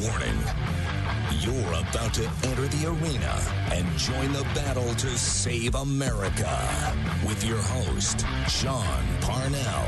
Warning. You're about to enter the arena and join the battle to save America with your host, Sean Parnell.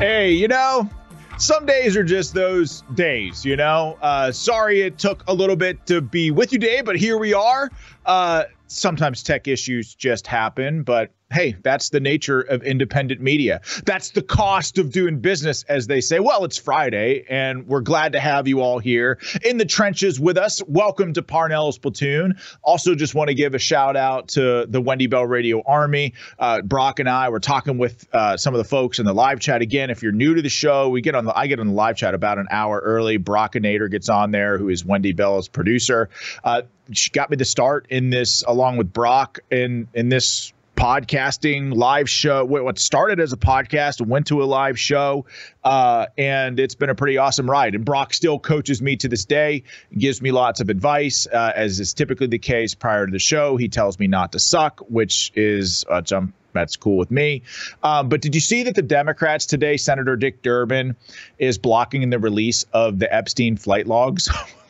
Hey, you know, some days are just those days, you know. Uh, sorry it took a little bit to be with you today, but here we are. Uh, sometimes tech issues just happen, but hey, that's the nature of independent media. That's the cost of doing business, as they say. Well, it's Friday, and we're glad to have you all here in the trenches with us. Welcome to Parnell's Platoon. Also, just want to give a shout out to the Wendy Bell Radio Army. Uh, Brock and I were talking with uh, some of the folks in the live chat. Again, if you're new to the show, we get on the I get on the live chat about an hour early. Brockinator gets on there, who is Wendy Bell's producer. Uh, she got me to start in this along with Brock in in this podcasting live show what started as a podcast went to a live show uh, and it's been a pretty awesome ride and brock still coaches me to this day gives me lots of advice uh, as is typically the case prior to the show he tells me not to suck which is uh, some that's cool with me. Um, but did you see that the Democrats today, Senator Dick Durbin, is blocking the release of the Epstein flight logs?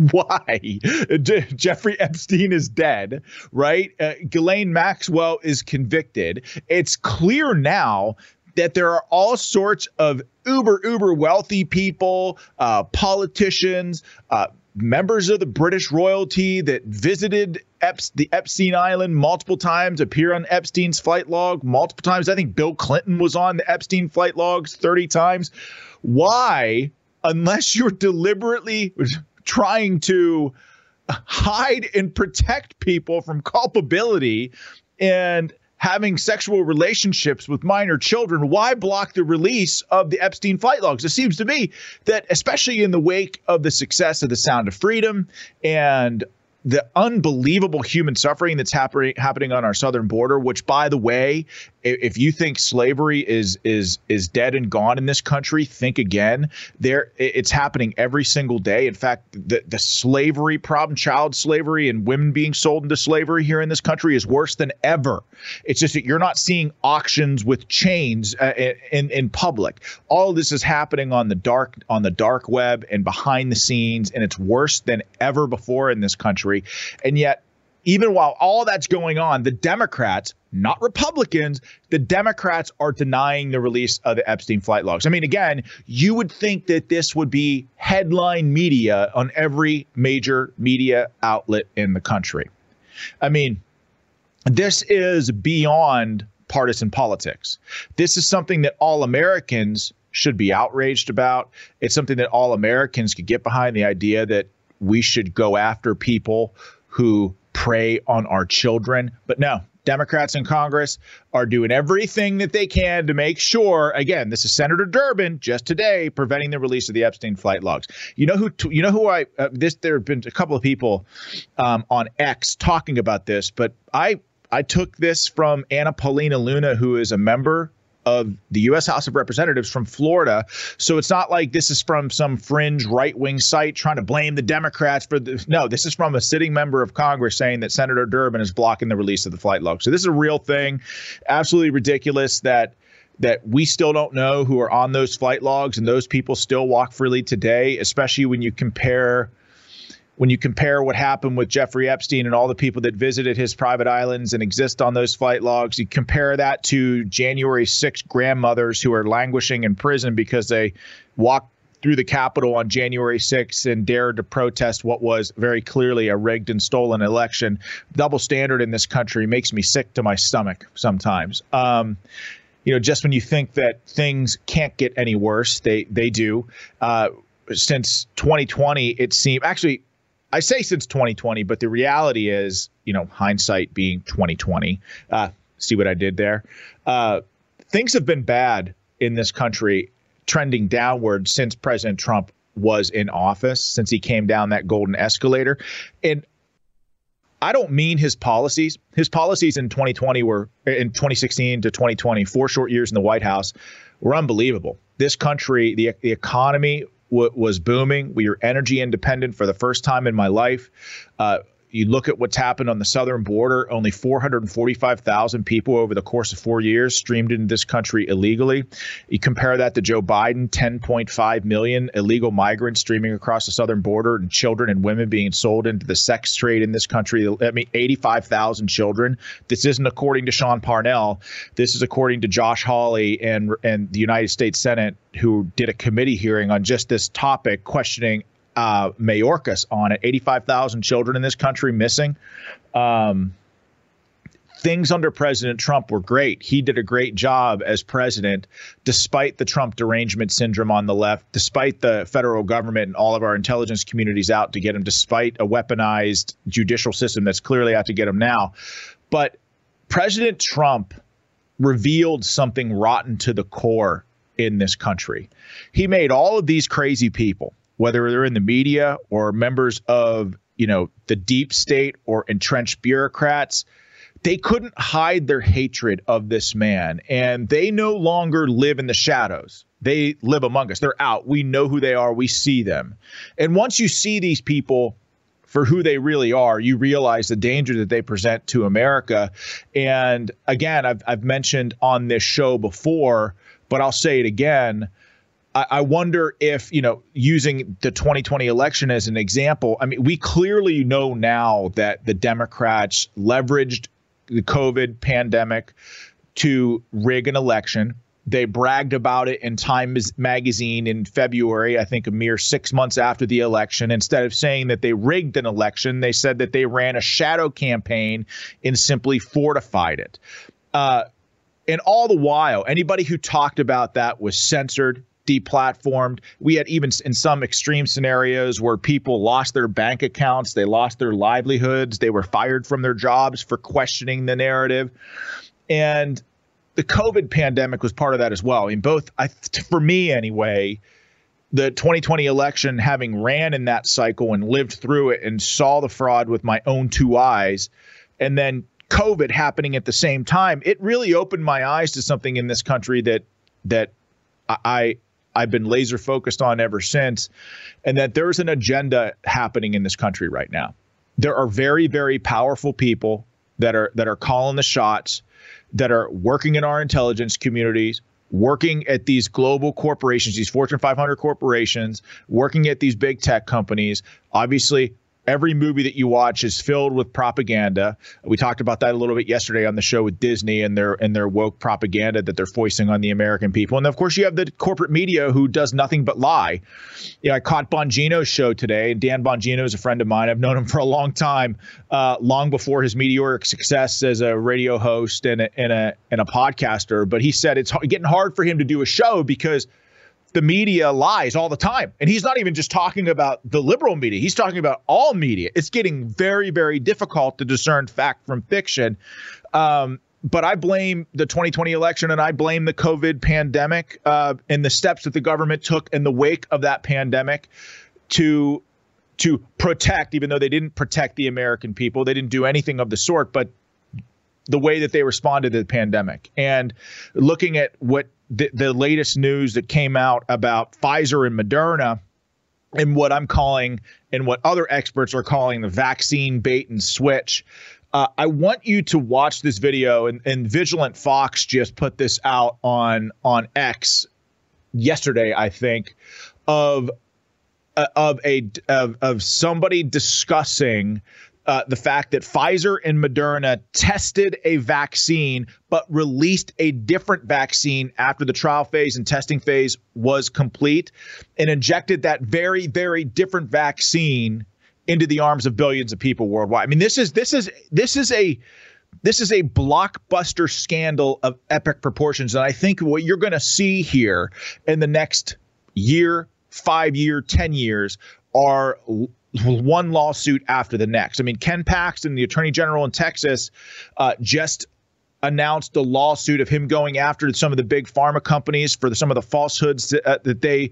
why Jeffrey Epstein is dead, right? Uh, Ghislaine Maxwell is convicted. It's clear now that there are all sorts of uber uber wealthy people, uh, politicians, uh, members of the British royalty that visited the Epstein Island multiple times, appear on Epstein's flight log multiple times. I think Bill Clinton was on the Epstein flight logs 30 times. Why, unless you're deliberately trying to hide and protect people from culpability and having sexual relationships with minor children, why block the release of the Epstein flight logs? It seems to me that, especially in the wake of the success of The Sound of Freedom and the unbelievable human suffering that's happening happening on our southern border which by the way if you think slavery is is is dead and gone in this country think again. There it's happening every single day. In fact the the slavery problem child slavery and women being sold into slavery here in this country is worse than ever. It's just that you're not seeing auctions with chains uh, in in public. All this is happening on the dark on the dark web and behind the scenes and it's worse than ever before in this country country. And yet, even while all that's going on, the Democrats, not Republicans, the Democrats are denying the release of the Epstein flight logs. I mean, again, you would think that this would be headline media on every major media outlet in the country. I mean, this is beyond partisan politics. This is something that all Americans should be outraged about. It's something that all Americans could get behind the idea that we should go after people who prey on our children. But no, Democrats in Congress are doing everything that they can to make sure. Again, this is Senator Durbin just today preventing the release of the Epstein flight logs. You know who? You know who I? Uh, this there have been a couple of people um, on X talking about this, but I I took this from Anna Paulina Luna, who is a member of the U.S. House of Representatives from Florida. So it's not like this is from some fringe right wing site trying to blame the Democrats for the. No, this is from a sitting member of Congress saying that Senator Durbin is blocking the release of the flight log. So this is a real thing. Absolutely ridiculous that that we still don't know who are on those flight logs and those people still walk freely today, especially when you compare when you compare what happened with Jeffrey Epstein and all the people that visited his private islands and exist on those flight logs, you compare that to January 6 grandmothers who are languishing in prison because they walked through the Capitol on January 6th and dared to protest what was very clearly a rigged and stolen election. Double standard in this country makes me sick to my stomach sometimes. Um, you know, just when you think that things can't get any worse, they they do. Uh, since 2020, it seemed actually I say since 2020, but the reality is, you know, hindsight being 2020. Uh, see what I did there? Uh, things have been bad in this country, trending downward since President Trump was in office, since he came down that golden escalator. And I don't mean his policies. His policies in 2020 were in 2016 to 2020, four short years in the White House, were unbelievable. This country, the the economy w- was booming. We were energy independent for the first time in my life. Uh, you look at what's happened on the southern border, only 445,000 people over the course of four years streamed into this country illegally. You compare that to Joe Biden, 10.5 million illegal migrants streaming across the southern border and children and women being sold into the sex trade in this country. I mean, 85,000 children. This isn't according to Sean Parnell. This is according to Josh Hawley and, and the United States Senate, who did a committee hearing on just this topic, questioning uh, Mayorkas on it. 85,000 children in this country missing. Um, things under President Trump were great. He did a great job as president, despite the Trump derangement syndrome on the left, despite the federal government and all of our intelligence communities out to get him, despite a weaponized judicial system that's clearly out to get him now. But President Trump revealed something rotten to the core in this country. He made all of these crazy people whether they're in the media or members of you know the deep state or entrenched bureaucrats they couldn't hide their hatred of this man. And they no longer live in the shadows. They live among us. They're out. We know who they are. We see them. And once you see these people for who they really are, you realize the danger that they present to America. And again, I've, I've mentioned on this show before, but I'll say it again I wonder if, you know, using the 2020 election as an example, I mean, we clearly know now that the Democrats leveraged the COVID pandemic to rig an election. They bragged about it in Time magazine in February, I think a mere six months after the election. Instead of saying that they rigged an election, they said that they ran a shadow campaign and simply fortified it. Uh, and all the while, anybody who talked about that was censored, deplatformed. We had even in some extreme scenarios where people lost their bank accounts, they lost their livelihoods, they were fired from their jobs for questioning the narrative. And the COVID pandemic was part of that as well. I mean, both I, for me anyway, the 2020 election, having ran in that cycle and lived through it and saw the fraud with my own two eyes, and then COVID happening at the same time, it really opened my eyes to something in this country that that I I've been laser focused on ever since, and that there's an agenda happening in this country right now. There are very, very powerful people that are that are calling the shots, that are working in our intelligence communities, working at these global corporations, these Fortune 500 corporations, working at these big tech companies, obviously every movie that you watch is filled with propaganda. We talked about that a little bit yesterday on the show with Disney and their and their woke propaganda that they're foisting on the American people. And of course, you have the corporate media who does nothing but lie. Know, I caught Bongino's show today, and Dan Bongino is a friend of mine. I've known him for a long time, uh, long before his meteoric success as a radio host and a, and a and a podcaster. But he said it's getting hard for him to do a show because the media lies all the time. And he's not even just talking about the liberal media, he's talking about all media. It's getting very, very difficult to discern fact from fiction. Um, but I blame the 2020 election and I blame the COVID pandemic uh, and the steps that the government took in the wake of that pandemic to to protect, even though they didn't protect the American people, they didn't do anything of the sort, but the way that they responded to the pandemic and looking at what the, the latest news that came out about Pfizer and Moderna and what I'm calling and what other experts are calling the vaccine bait and switch. Uh, I want you to watch this video, and, and Vigilant Fox just put this out on on X yesterday, I think, of uh, of a of, of somebody discussing uh, the fact that Pfizer and Moderna tested a vaccine but released a different vaccine after the trial phase and testing phase was complete and injected that very, very different vaccine into the arms of billions of people worldwide. I mean, this is this is this is a this is a blockbuster scandal of epic proportions. And I think what you're going to see here in the next year, five year, 10 years are one lawsuit after the next. I mean, Ken Paxton, the attorney general in Texas, uh, just announced a lawsuit of him going after some of the big pharma companies for the, some of the falsehoods that, uh, that they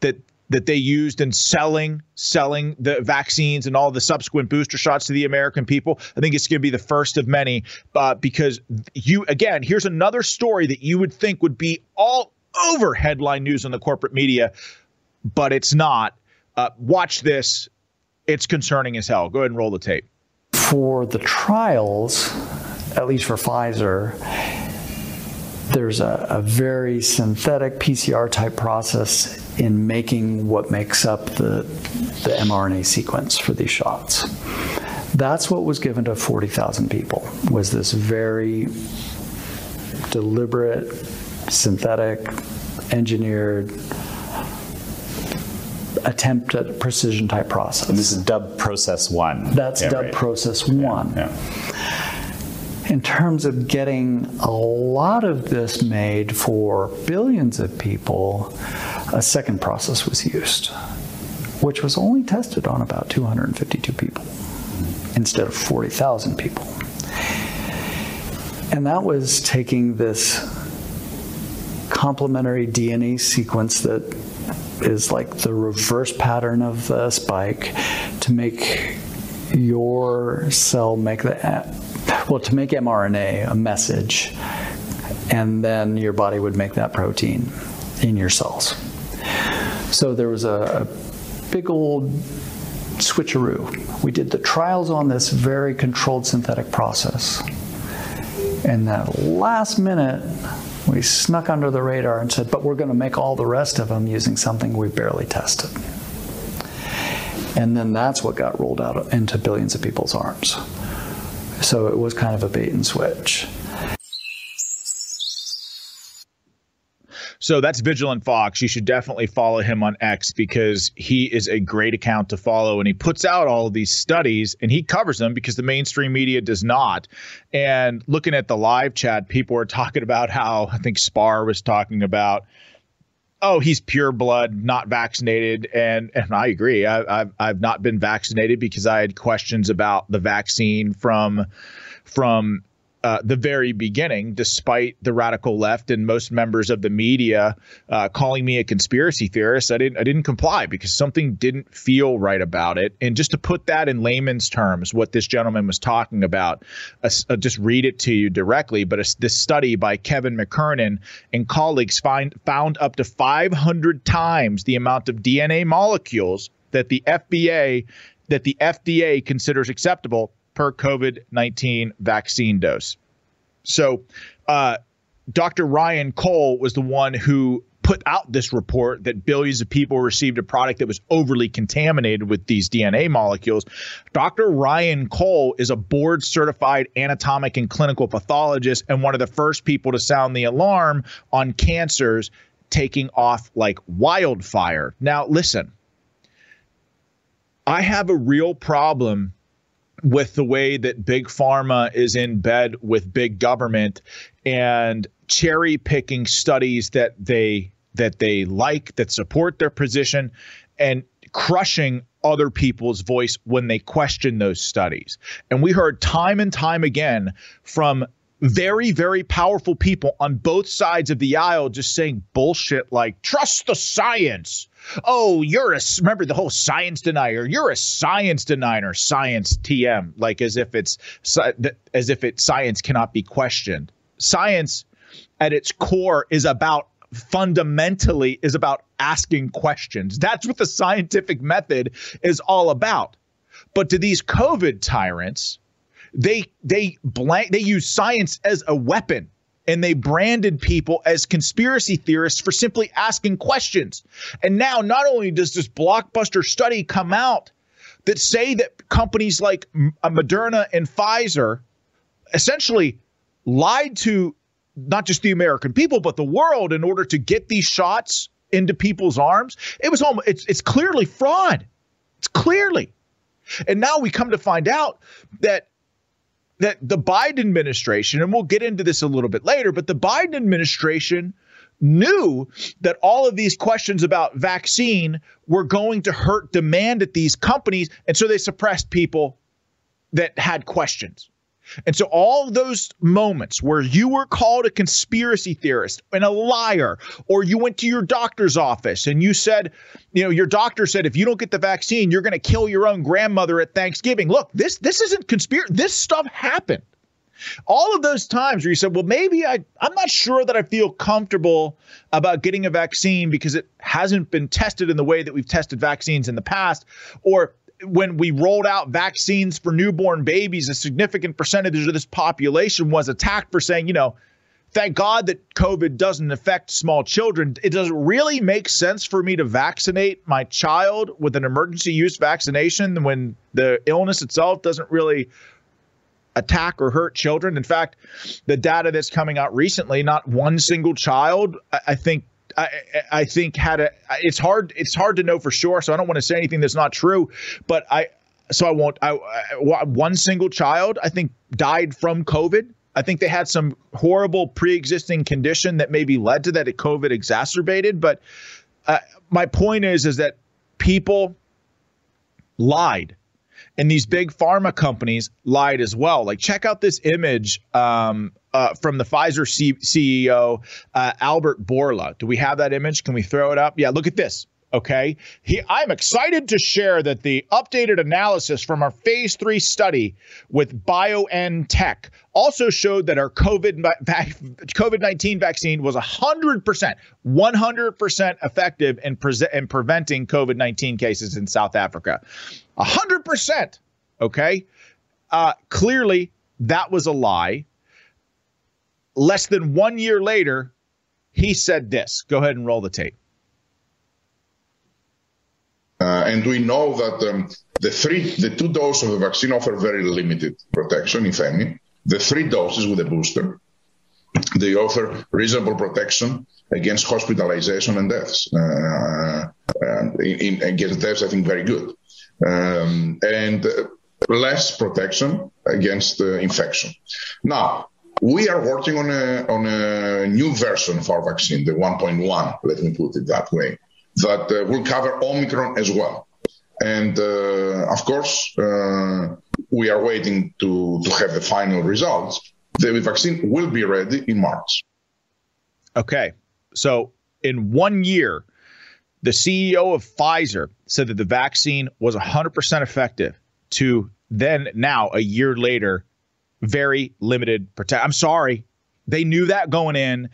that that they used in selling selling the vaccines and all the subsequent booster shots to the American people. I think it's going to be the first of many uh, because you again here's another story that you would think would be all over headline news on the corporate media, but it's not. Uh, watch this it's concerning as hell. Go ahead and roll the tape. For the trials, at least for Pfizer, there's a, a very synthetic PCR type process in making what makes up the, the mRNA sequence for these shots. That's what was given to 40,000 people, was this very deliberate, synthetic, engineered attempt at precision type process. And this is dub process one. That's yeah, dub right. process one. Yeah, yeah. In terms of getting a lot of this made for billions of people, a second process was used, which was only tested on about 252 people instead of 40,000 people. And that was taking this complementary DNA sequence that is like the reverse pattern of the spike to make your cell make the well to make mRNA a message and then your body would make that protein in your cells. So there was a, a big old switcheroo. We did the trials on this very controlled synthetic process. And that last minute, we snuck under the radar and said, but we're going to make all the rest of them using something we barely tested. And then that's what got rolled out into billions of people's arms. So it was kind of a bait and switch. So that's Vigilant Fox. You should definitely follow him on X because he is a great account to follow and he puts out all of these studies and he covers them because the mainstream media does not. And looking at the live chat, people were talking about how I think Spar was talking about oh, he's pure blood, not vaccinated, and and I agree. I, I've I've not been vaccinated because I had questions about the vaccine from from uh, the very beginning, despite the radical left and most members of the media uh, calling me a conspiracy theorist, I didn't I didn't comply because something didn't feel right about it. And just to put that in layman's terms, what this gentleman was talking about, uh, uh just read it to you directly. But this study by Kevin McKernan and colleagues find found up to 500 times the amount of DNA molecules that the FBA that the FDA considers acceptable per COVID 19 vaccine dose. So, uh, Dr. Ryan Cole was the one who put out this report that billions of people received a product that was overly contaminated with these DNA molecules. Dr. Ryan Cole is a board certified anatomic and clinical pathologist and one of the first people to sound the alarm on cancers taking off like wildfire. Now, listen, I have a real problem with the way that big pharma is in bed with big government and cherry picking studies that they that they like that support their position and crushing other people's voice when they question those studies. And we heard time and time again from very, very powerful people on both sides of the aisle just saying bullshit like, trust the science. Oh, you're a, remember the whole science denier. You're a science denier, science TM, like as if it's, as if it science cannot be questioned. Science at its core is about fundamentally is about asking questions. That's what the scientific method is all about. But to these COVID tyrants, they they blank they use science as a weapon and they branded people as conspiracy theorists for simply asking questions. And now not only does this blockbuster study come out that say that companies like uh, Moderna and Pfizer essentially lied to not just the American people but the world in order to get these shots into people's arms. It was almost it's it's clearly fraud. It's clearly. And now we come to find out that that the Biden administration, and we'll get into this a little bit later, but the Biden administration knew that all of these questions about vaccine were going to hurt demand at these companies. And so they suppressed people that had questions. And so all those moments where you were called a conspiracy theorist and a liar, or you went to your doctor's office and you said, you know, your doctor said if you don't get the vaccine, you're going to kill your own grandmother at Thanksgiving. Look, this this isn't conspiracy. This stuff happened. All of those times where you said, well, maybe I, I'm not sure that I feel comfortable about getting a vaccine because it hasn't been tested in the way that we've tested vaccines in the past, or when we rolled out vaccines for newborn babies, a significant percentage of this population was attacked for saying, you know, thank God that COVID doesn't affect small children. It doesn't really make sense for me to vaccinate my child with an emergency use vaccination when the illness itself doesn't really attack or hurt children. In fact, the data that's coming out recently, not one single child, I, think. I, I think had a it's hard it's hard to know for sure so I don't want to say anything that's not true but I so I won't I, I one single child I think died from COVID I think they had some horrible pre-existing condition that maybe led to that COVID exacerbated. But uh, my point is, is that people lied, and these big pharma companies lied as well. Like, check out this image um, uh, from the Pfizer C- CEO uh, Albert Bourla. Do we have that image? Can we throw it up? Yeah, look at this. Okay. He, I'm excited to share that the updated analysis from our phase three study with BioNTech also showed that our COVID COVID 19 vaccine was 100%, 100% effective in, pre- in preventing COVID 19 cases in South Africa. 100%. Okay. Uh, clearly, that was a lie. Less than one year later, he said this. Go ahead and roll the tape. Uh, and we know that um, the three, the two doses of the vaccine offer very limited protection, if any. The three doses with a booster, they offer reasonable protection against hospitalization and deaths. Uh, in, against deaths, I think very good. Um, and uh, less protection against uh, infection. Now, we are working on a, on a new version of our vaccine, the 1.1, let me put it that way that uh, will cover Omicron as well. And uh, of course, uh, we are waiting to, to have the final results. The vaccine will be ready in March. Okay. So, in one year, the CEO of Pfizer said that the vaccine was 100% effective to then now a year later very limited protect I'm sorry. They knew that going in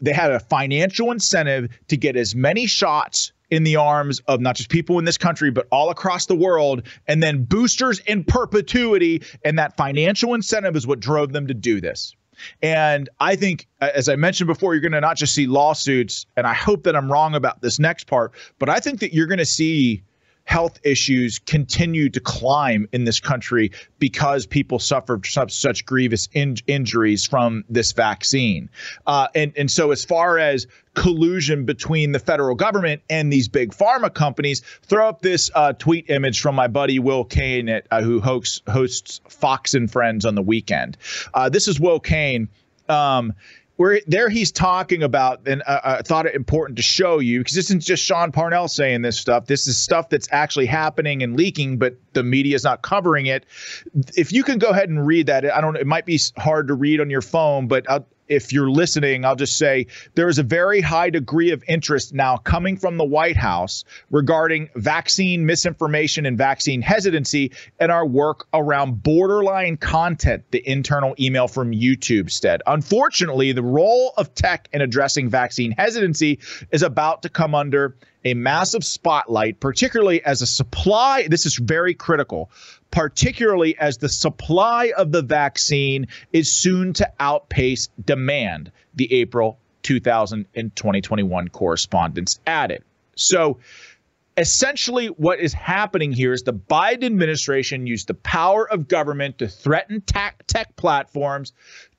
they had a financial incentive to get as many shots in the arms of not just people in this country, but all across the world, and then boosters in perpetuity. And that financial incentive is what drove them to do this. And I think, uh, as I mentioned before, you're going to not just see lawsuits, and I hope that I'm wrong about this next part, but I think that you're going to see health issues continue to climb in this country because people suffered such, such grievous in- injuries from this vaccine. Uh, and, and so, as far as collusion between the federal government and these big pharma companies, throw up this uh, tweet image from my buddy Will Cain, at, uh, who hosts, hosts Fox and Friends on the weekend. Uh, this is Will Cain. Um, where there he's talking about, and uh, I thought it important to show you because this isn't just Sean Parnell saying this stuff. This is stuff that's actually happening and leaking, but the media is not covering it. If you can go ahead and read that, I don't. It might be hard to read on your phone, but I'll, if you're listening, I'll just say there is a very high degree of interest now coming from the White House regarding vaccine misinformation and vaccine hesitancy and our work around borderline content, the internal email from YouTube said. Unfortunately, the role of tech in addressing vaccine hesitancy is about to come under a massive spotlight, particularly as a supply. This is very critical particularly as the supply of the vaccine is soon to outpace demand, the April 2000 and 2021 correspondence added. So, essentially, what is happening here is the Biden administration used the power of government to threaten tech, platforms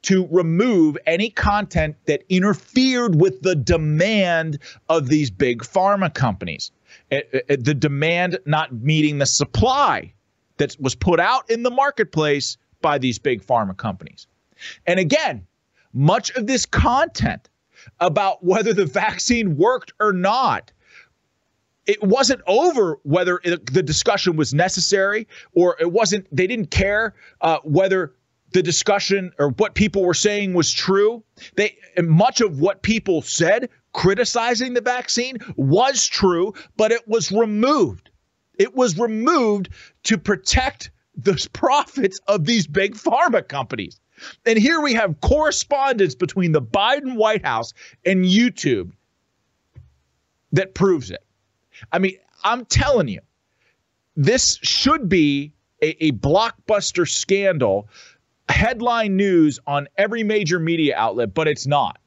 to remove any content that interfered with the demand of these big pharma companies. It, it, the demand not meeting the supply that was put out in the marketplace by these big pharma companies. And again, much of this content about whether the vaccine worked or not it wasn't over whether it, the discussion was necessary or it wasn't they didn't care uh, whether the discussion or what people were saying was true they much of what people said criticizing the vaccine was true but it was removed it was removed to protect the profits of these big pharma companies. And here we have correspondence between the Biden White House and YouTube that proves it. I mean, I'm telling you, this should be a, a blockbuster scandal, headline news on every major media outlet, but it's not.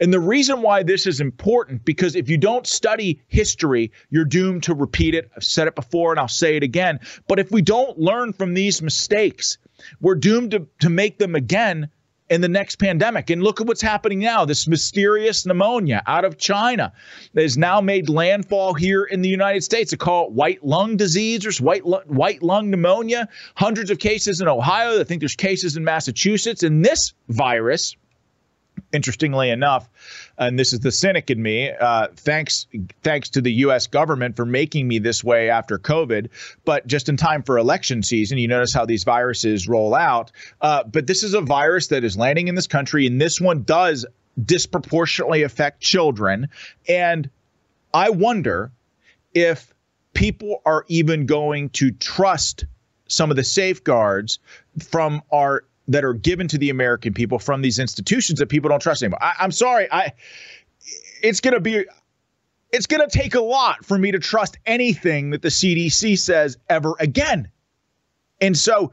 And the reason why this is important, because if you don't study history, you're doomed to repeat it. I've said it before and I'll say it again. But if we don't learn from these mistakes, we're doomed to, to make them again in the next pandemic. And look at what's happening now. This mysterious pneumonia out of China that has now made landfall here in the United States. They call it white lung disease or white, white lung pneumonia. Hundreds of cases in Ohio. I think there's cases in Massachusetts. And this virus, interestingly enough, and this is the cynic in me. Uh, thanks, thanks to the U.S. government for making me this way after COVID, but just in time for election season. You notice how these viruses roll out. Uh, but this is a virus that is landing in this country, and this one does disproportionately affect children. And I wonder if people are even going to trust some of the safeguards from our that are given to the American people from these institutions that people don't trust anymore. I, I'm sorry, I it's gonna be it's gonna take a lot for me to trust anything that the CDC says ever again. And so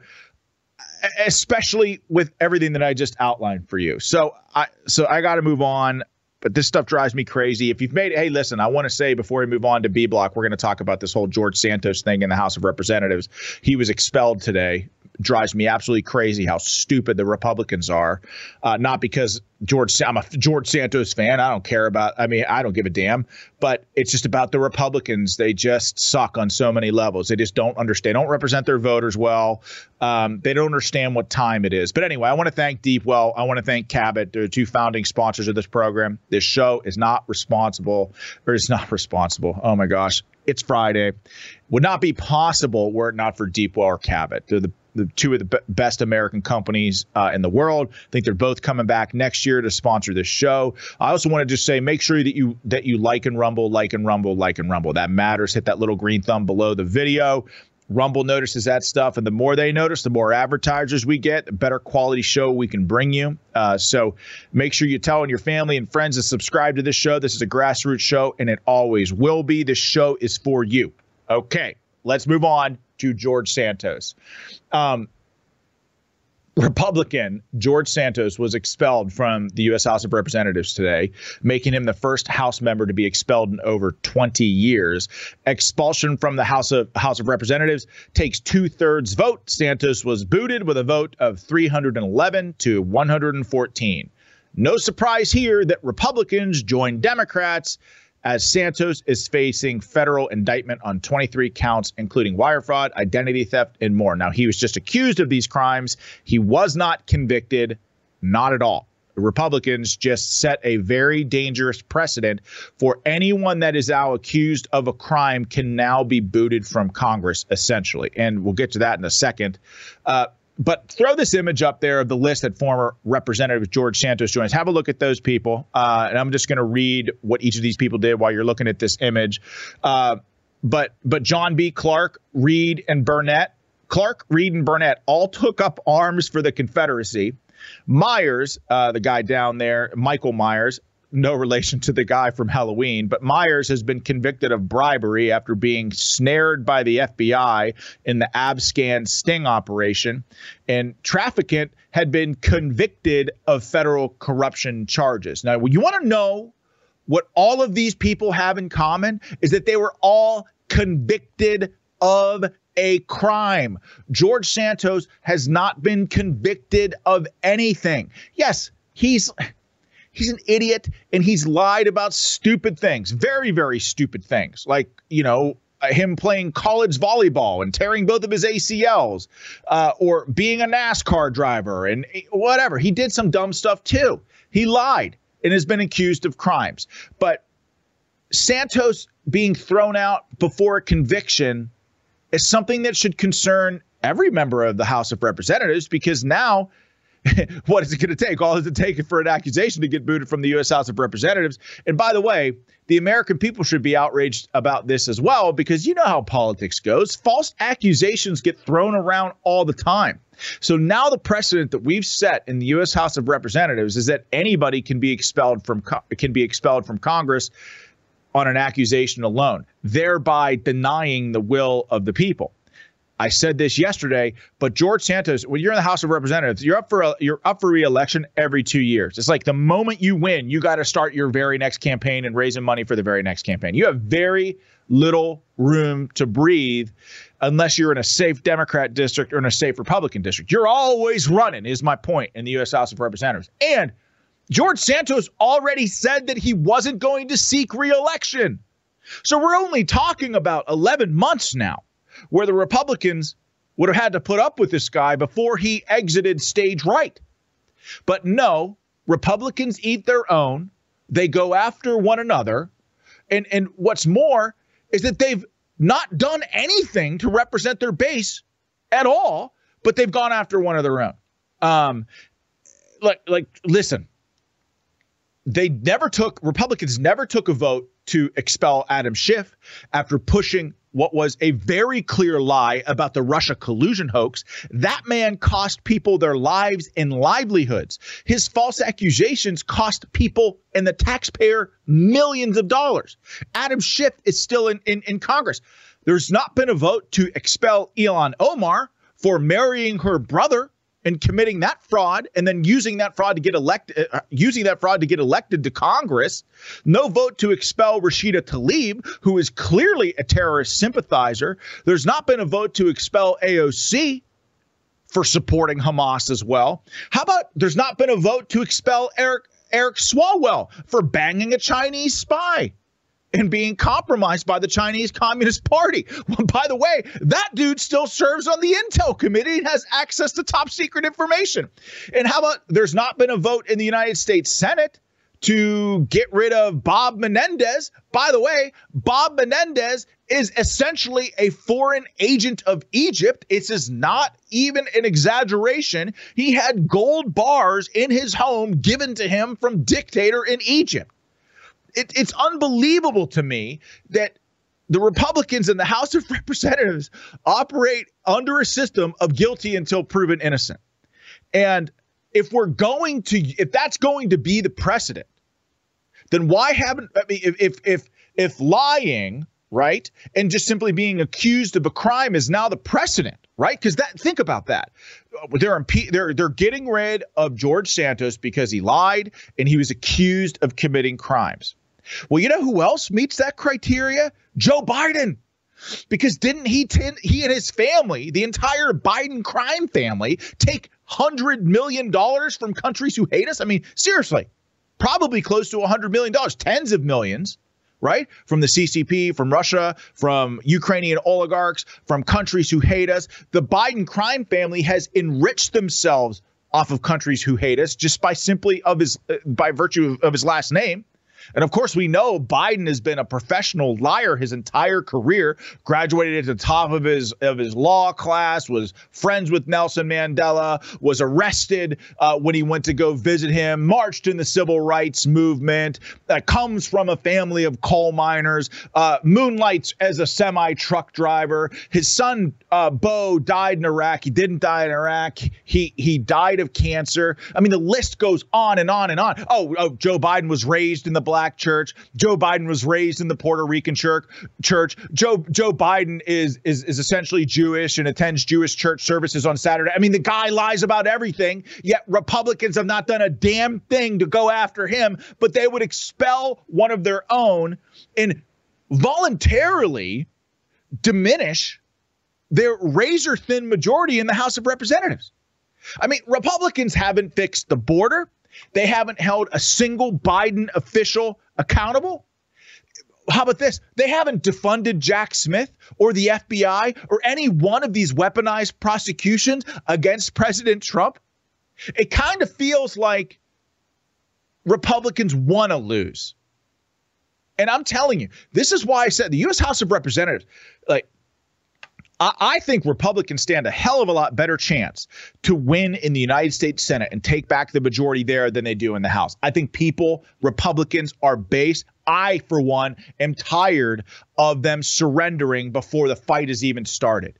especially with everything that I just outlined for you. So I so I got to move on but this stuff drives me crazy. If you've made hey, listen, I want to say before we move on to B block, we're going to talk about this whole George Santos thing in the House of Representatives. He was expelled today drives me absolutely crazy how stupid the Republicans are. Uh, not because George, I'm a George Santos fan. I don't care about. I mean, I don't give a damn. But it's just about the Republicans. They just suck on so many levels. They just don't understand. Don't represent their voters well. Um, they don't understand what time it is. But anyway, I want to thank Deepwell. I want to thank Cabot, the two founding sponsors of this program. This show is not responsible, or it's not responsible. Oh my gosh, it's Friday. Would not be possible were it not for Deepwell or Cabot. They're the the two of the best American companies uh, in the world. I think they're both coming back next year to sponsor this show. I also want to just say, make sure that you that you like and rumble, like and rumble, like and rumble. That matters. Hit that little green thumb below the video. Rumble notices that stuff, and the more they notice, the more advertisers we get, the better quality show we can bring you. Uh, so make sure you tell your family and friends to subscribe to this show. This is a grassroots show, and it always will be. This show is for you. Okay, let's move on to George Santos. Um, Republican George Santos was expelled from the U.S. House of Representatives today, making him the first House member to be expelled in over 20 years. Expulsion from the House of House of Representatives takes two thirds vote. Santos was booted with a vote of 311 to 114. No surprise here that Republicans joined Democrats as Santos is facing federal indictment on 23 counts, including wire fraud, identity theft, and more. Now, he was just accused of these crimes. He was not convicted, not at all. The Republicans just set a very dangerous precedent for anyone that is now accused of a crime can now be booted from Congress, essentially. And we'll get to that in a second. Uh, but throw this image up there of the list that former Representative George Santos joins. Have a look at those people. Uh, and I'm just going to read what each of these people did while you're looking at this image. Uh, but but John B. Clark, Reid, and Burnett, Clark, Reid, and Burnett all took up arms for the Confederacy. Myers, uh, the guy down there, Michael Myers, no relation to the guy from Halloween, but Myers has been convicted of bribery after being snared by the FBI in the Abscam sting operation. And Traficant had been convicted of federal corruption charges. Now, you want to know what all of these people have in common is that they were all convicted of a crime. George Santos has not been convicted of anything. Yes, he's he's an idiot and he's lied about stupid things, very, very stupid things, like, you know, him playing college volleyball and tearing both of his ACLs, uh, or being a NASCAR driver and whatever. He did some dumb stuff too. He lied and has been accused of crimes. But Santos being thrown out before a conviction is something that should concern every member of the House of Representatives because now what is it going to take? All is it take for an accusation to get booted from the U.S. House of Representatives? And by the way, the American people should be outraged about this as well because you know how politics goes. False accusations get thrown around all the time. So now the precedent that we've set in the U.S. House of Representatives is that anybody can be expelled from can be expelled from Congress on an accusation alone, thereby denying the will of the people. I said this yesterday, but George Santos, when you're in the House of Representatives, you're up for a, you're up for reelection every two years. It's like the moment you win, you got to start your very next campaign and raising money for the very next campaign. You have very little room to breathe unless you're in a safe Democrat district or in a safe Republican district. You're always running, is my point in the U.S. House of Representatives. And George Santos already said that he wasn't going to seek reelection. So we're only talking about 11 months now where the Republicans would have had to put up with this guy before he exited stage right. But no, Republicans eat their own. They go after one another. And and what's more is that they've not done anything to represent their base at all, but they've gone after one of their own. Um like like listen, they never took Republicans never took a vote to expel Adam Schiff after pushing what was a very clear lie about the Russia collusion hoax. That man cost people their lives and livelihoods. His false accusations cost people and the taxpayer millions of dollars. Adam Schiff is still in, in, in Congress. There's not been a vote to expel Ilhan Omar for marrying her brother and committing that fraud and then using that fraud to get elected uh, using that fraud to get elected to Congress. No vote to expel Rashida Tlaib who is clearly a terrorist sympathizer. There's not been a vote to expel AOC for supporting Hamas as well. How about there's not been a vote to expel Eric Eric Swalwell for banging a Chinese spy and being compromised by the Chinese Communist Party. Well, by the way, that dude still serves on the Intel Committee and has access to top secret information. And how about there's not been a vote in the United States Senate to get rid of Bob Menendez? By the way, Bob Menendez is essentially a foreign agent of Egypt. This is not even an exaggeration. He had gold bars in his home given to him from dictator in Egypt it, it's unbelievable to me that the Republicans in the House of Representatives operate under a system of guilty until proven innocent. And if we're going to, if that's going to be the precedent, then why haven't, I mean, if, if, if, if lying, right, and just simply being accused of a crime is now the precedent, right? Because that, think about that. They're, impe- they're, they're getting rid of George Santos because he lied and he was accused of committing crimes. Well, you know who else meets that criteria? Joe Biden. Because didn't he t- he and his family, the entire Biden crime family, take hundred million dollars from countries who hate us? I mean, seriously, probably close to hundred million dollars, tens of millions, right? From the CCP, from Russia, from Ukrainian oligarchs, from countries who hate us. The Biden crime family has enriched themselves off of countries who hate us just by simply of his uh, by virtue of, of his last name. And of course, we know Biden has been a professional liar his entire career. Graduated at the top of his of his law class, was friends with Nelson Mandela, was arrested uh, when he went to go visit him, marched in the civil rights movement, uh, comes from a family of coal miners, uh, moonlights as a semi truck driver. His son uh, Beau died in Iraq. He didn't die in Iraq. He he died of cancer. I mean, the list goes on and on and on. Oh, oh Joe Biden was raised in the black church. Joe Biden was raised in the Puerto Rican church. Church. Joe Joe Biden is is is essentially Jewish and attends Jewish church services on Saturday. I mean, the guy lies about everything. Yet Republicans have not done a damn thing to go after him, but they would expel one of their own and voluntarily diminish their razor thin majority in the House of Representatives. I mean, Republicans haven't fixed the border. They haven't held a single Biden official accountable. How about this? They haven't defunded Jack Smith or the FBI or any one of these weaponized prosecutions against President Trump. It kind of feels like Republicans want to lose. And I'm telling you, this is why I said the U.S. House of Representatives, like, I, think Republicans stand a hell of a lot better chance to win in the United States Senate and take back the majority there than they do in the House. I think people, Republicans, are base. I, for one, am tired of them surrendering before the fight has even started.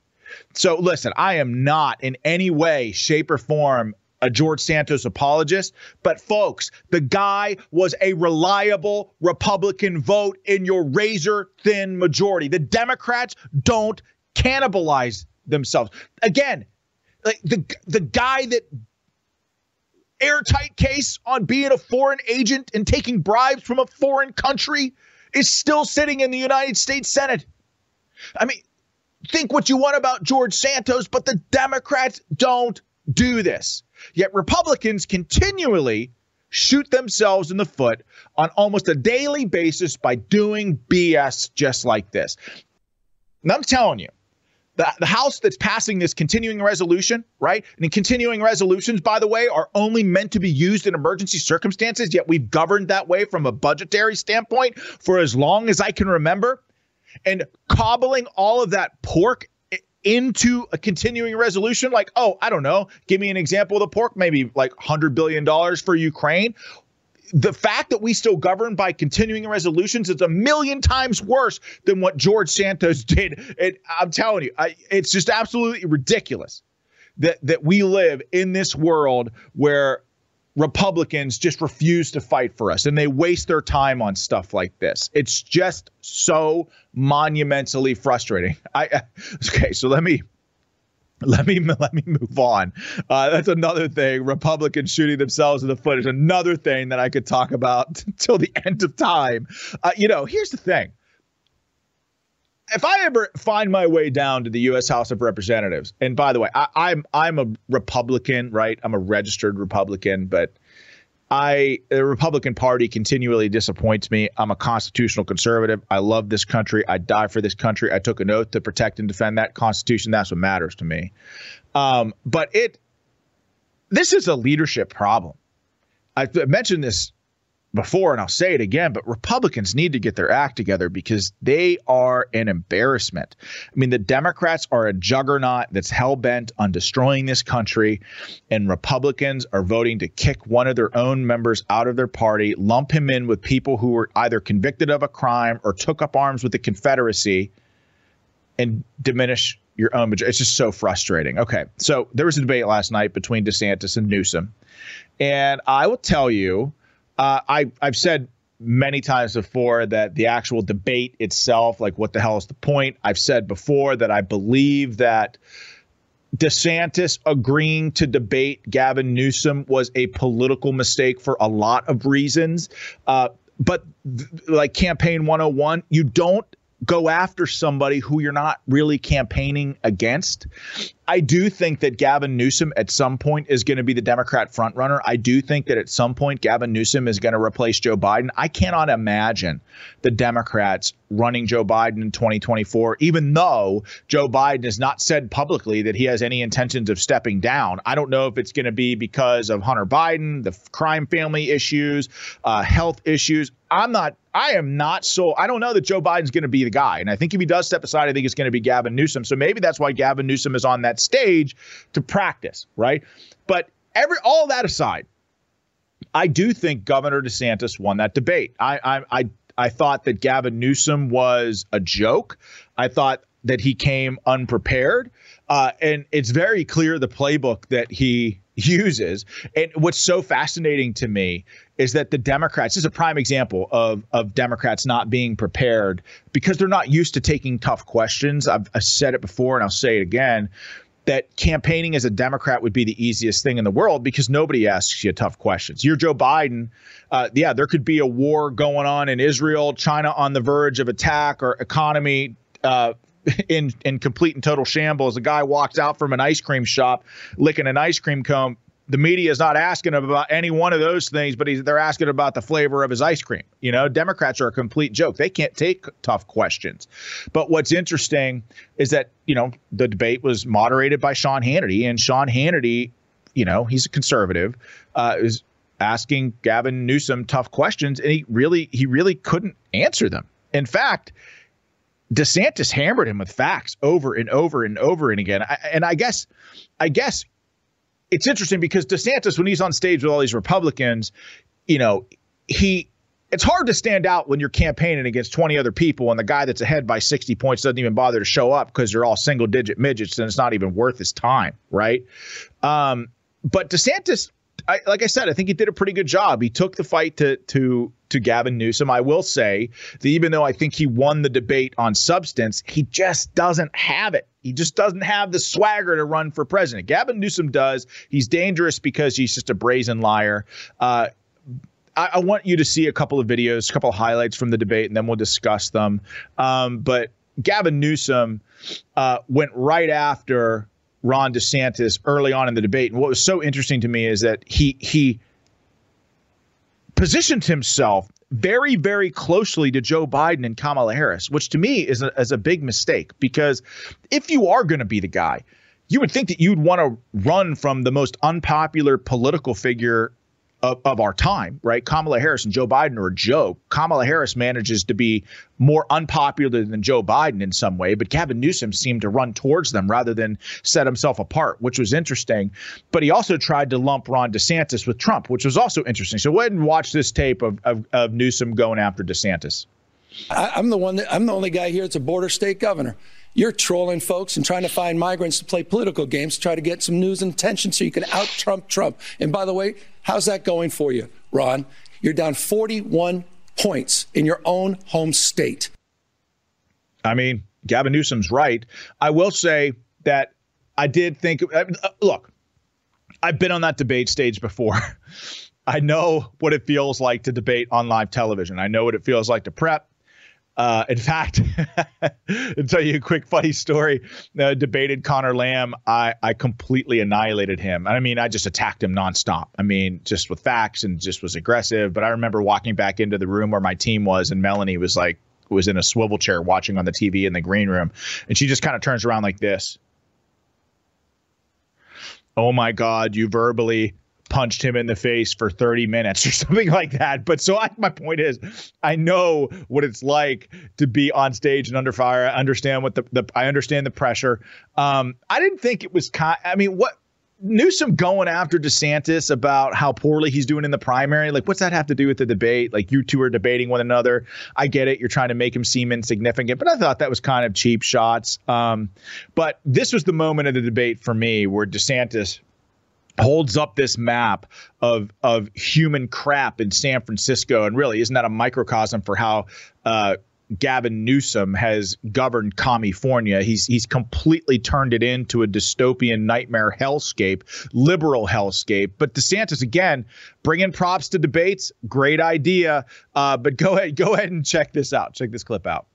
So, listen, I am not in any way, shape, or form a George Santos apologist, but folks, the guy was a reliable Republican vote in your razor thin majority. The Democrats don't cannibalize themselves. Again, like the the guy that airtight case on being a foreign agent and taking bribes from a foreign country is still sitting in the United States Senate. I mean, think what you want about George Santos, but the Democrats don't do this. Yet Republicans continually shoot themselves in the foot on almost a daily basis by doing BS just like this. And I'm telling you, the, the House that's passing this continuing resolution, right? And continuing resolutions, by the way, are only meant to be used in emergency circumstances, yet we've governed that way from a budgetary standpoint for as long as I can remember. And cobbling all of that pork into a continuing resolution, like, oh, I don't know, give me an example of the pork, maybe like $100 billion for Ukraine the fact that we still govern by continuing resolutions is a million times worse than what George Santos did. And I'm telling you, I, it's just absolutely ridiculous that that we live in this world where Republicans just refuse to fight for us and they waste their time on stuff like this. It's just so monumentally frustrating. I okay, so let me let me let me move on. Uh, that's another thing. Republicans shooting themselves in the foot is another thing that I could talk about until the end of time. Uh, you know, here's the thing. If I ever find my way down to the U.S. House of Representatives, and by the way, I, I'm I'm a Republican, right? I'm a registered Republican, but I the Republican Party continually disappoints me. I'm a constitutional conservative. I love this country. I die for this country. I took an oath to protect and defend that Constitution. That's what matters to me. Um, but it this is a leadership problem. I mentioned this before and I'll say it again, but Republicans need to get their act together because they are an embarrassment. I mean, the Democrats are a juggernaut that's hell bent on destroying this country, and Republicans are voting to kick one of their own members out of their party, lump him in with people who were either convicted of a crime or took up arms with the Confederacy, and diminish your own. It's just so frustrating. Okay, so there was a debate last night between DeSantis and Newsom, and I will tell you uh, I I've said many times before that the actual debate itself, like what the hell is the point? I've said before that I believe that DeSantis agreeing to debate Gavin Newsom was a political mistake for a lot of reasons. Uh, but th- like campaign 101, you don't go after somebody who you're not really campaigning against. I do think that Gavin Newsom at some point is going to be the Democrat frontrunner. I do think that at some point Gavin Newsom is going to replace Joe Biden. I cannot imagine the Democrats running Joe Biden in 2024, even though Joe Biden has not said publicly that he has any intentions of stepping down. I don't know if it's going to be because of Hunter Biden, the crime family issues, uh, health issues. I'm not I am not so I don't know that Joe Biden's going to be the guy. And I think if he does step aside, I think it's going to be Gavin Newsom. So maybe that's why Gavin Newsom is on that stage to practice, right? But every all that aside, I do think Governor DeSantis won that debate. I I I, I thought that Gavin Newsom was a joke. I thought that he came unprepared. Uh, and it's very clear the playbook that he uses. And what's so fascinating to me is that the Democrats is a prime example of of Democrats not being prepared because they're not used to taking tough questions. I've, I've said it before and I'll say it again that campaigning as a Democrat would be the easiest thing in the world because nobody asks you tough questions. You're Joe Biden. Uh, yeah, there could be a war going on in Israel, China on the verge of attack, or economy uh, in in complete and total shambles. A guy walks out from an ice cream shop licking an ice cream cone. The media is not asking him about any one of those things, but they're asking about the flavor of his ice cream. You know, Democrats are a complete joke. They can't take tough questions. But what's interesting is that, you know, the debate was moderated by Sean Hannity, and Sean Hannity, you know, he's a conservative, uh, is asking Gavin Newsom tough questions, and he really he really couldn't answer them. In fact, DeSantis hammered him with facts over and over and over and again. I, and I guess, I guess it's interesting because DeSantis, when he's on stage with all these Republicans, you know, he it's hard to stand out when you're campaigning against 20 other people and the guy that's ahead by 60 points doesn't even bother to show up because they're all single digit midgets and it's not even worth his time, right? Um, but DeSantis, I, like I said, I think he did a pretty good job. He took the fight to to to Gavin Newsom. I will say that even though I think he won the debate on substance, he just doesn't have it. He just doesn't have the swagger to run for president. Gavin Newsom does. He's dangerous because he's just a brazen liar. Uh, I, want you to see a couple of videos, a couple of highlights from the debate, and then we'll discuss them. Um, but Gavin Newsom uh, went right after Ron DeSantis early on in the debate, and what was so interesting to me is that he he positioned himself very, very closely to Joe Biden and Kamala Harris, which to me is a, is a big mistake because if you are going to be the guy, you would think that you'd want to run from the most unpopular political figure of, of our time, right? Kamala Harris and Joe Biden are a joke. Kamala Harris manages to be more unpopular than Joe Biden in some way, but Gavin Newsom seemed to run towards them rather than set himself apart, which was interesting. But he also tried to lump Ron DeSantis with Trump, which was also interesting. So go ahead and watch this tape of, of, of Newsom going after DeSantis. I, I'm the one that I'm the only guy here that's a border state governor. You're trolling folks and trying to find migrants to play political games to try to get some news and attention so you can out Trump Trump. And by the way, how's that going for you, Ron? You're down 41 points in your own home state. I mean, Gavin Newsom's right. I will say that I did think, uh, look, I've been on that debate stage before. I know what it feels like to debate on live television. I know what it feels like to prep. Uh, in fact, to tell you a quick funny story, uh, debated Conor Lamb. I, I completely annihilated him. I mean, I just attacked him nonstop. I mean, just with facts and just was aggressive. But I remember walking back into the room where my team was, and Melanie was like, was in a swivel chair watching on the TV in the green room. And she just kind of turns around like this. Oh my God, you verbally punched him in the face for 30 minutes or something like that. But so I, my point is, I know what it's like to be on stage and under fire. I understand what the, the I understand the pressure. Um, I didn't think it was kind. I mean, what Newsom going after DeSantis about how poorly he's doing in the primary. Like, what's that have to do with the debate? Like, you two are debating one another. I get it. You're trying to make him seem insignificant, but I thought that was kind of cheap shots. Um, but this was the moment of the debate for me where DeSantis holds up this map of of human crap in San Francisco, and really isn't that a microcosm for how uh, Gavin Newsom has governed California? He's he's completely turned it into a dystopian nightmare hellscape, liberal hellscape. But DeSantis again bringing props to debates, great idea. Uh, but go ahead, go ahead and check this out. Check this clip out.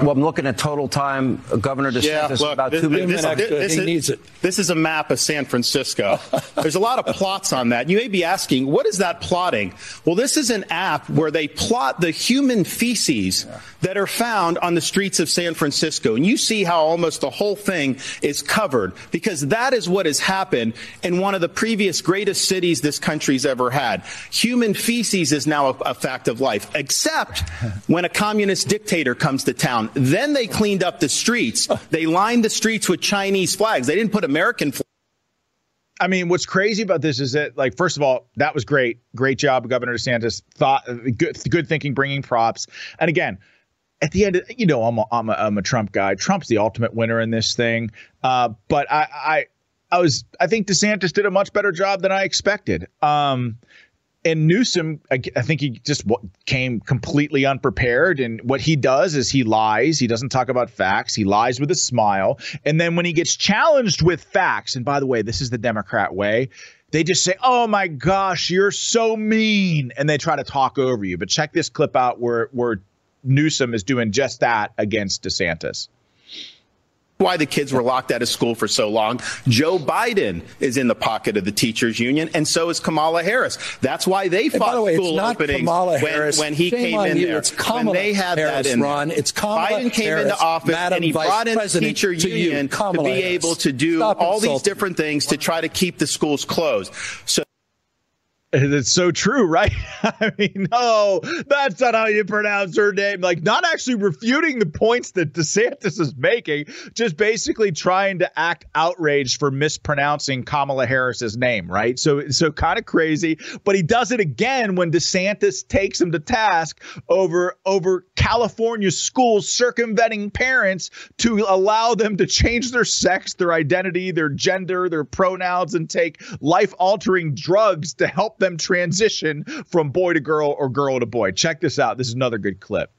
Well, I'm looking at total time. Governor DeSantis yeah, look, about this, two minutes. This, this, this, he needs it. This is a map of San Francisco. There's a lot of plots on that. You may be asking, what is that plotting? Well, this is an app where they plot the human feces that are found on the streets of San Francisco. And you see how almost the whole thing is covered because that is what has happened in one of the previous greatest cities this country's ever had. Human feces is now a, a fact of life, except when a communist dictator comes to town then they cleaned up the streets. They lined the streets with Chinese flags. They didn't put American flags. I mean, what's crazy about this is that, like, first of all, that was great, great job, Governor DeSantis. Thought good, good thinking, bringing props. And again, at the end, you know, I'm a, I'm a, I'm a Trump guy. Trump's the ultimate winner in this thing. Uh, but I, I, I was, I think DeSantis did a much better job than I expected. Um, and Newsom, I, I, think he just came completely unprepared. And what he does is he lies. He doesn't talk about facts. He lies with a smile. And then when he gets challenged with facts, and by the way, this is the Democrat way, they just say, "Oh my gosh, you're so mean," and they try to talk over you. But check this clip out where where Newsom is doing just that against DeSantis why the kids were locked out of school for so long. Joe Biden is in the pocket of the teachers union, and so is Kamala Harris. That's why they fought the way, school openings when, when, he Shame came in you. there. It's Kamala when they had Harris, that in Ron. It's Kamala Biden came Harris, into office Madam and he Vice brought in the President teacher to union you, to be Harris. able to do Stop all insulting. these different things to try to keep the schools closed. So it's so true, right? I mean, no, that's not how you pronounce her name. Like, not actually refuting the points that DeSantis is making, just basically trying to act outraged for mispronouncing Kamala Harris's name, right? So, so kind of crazy. But he does it again when DeSantis takes him to task over over California schools circumventing parents to allow them to change their sex, their identity, their gender, their pronouns, and take life altering drugs to help them transition from boy to girl or girl to boy. Check this out. This is another good clip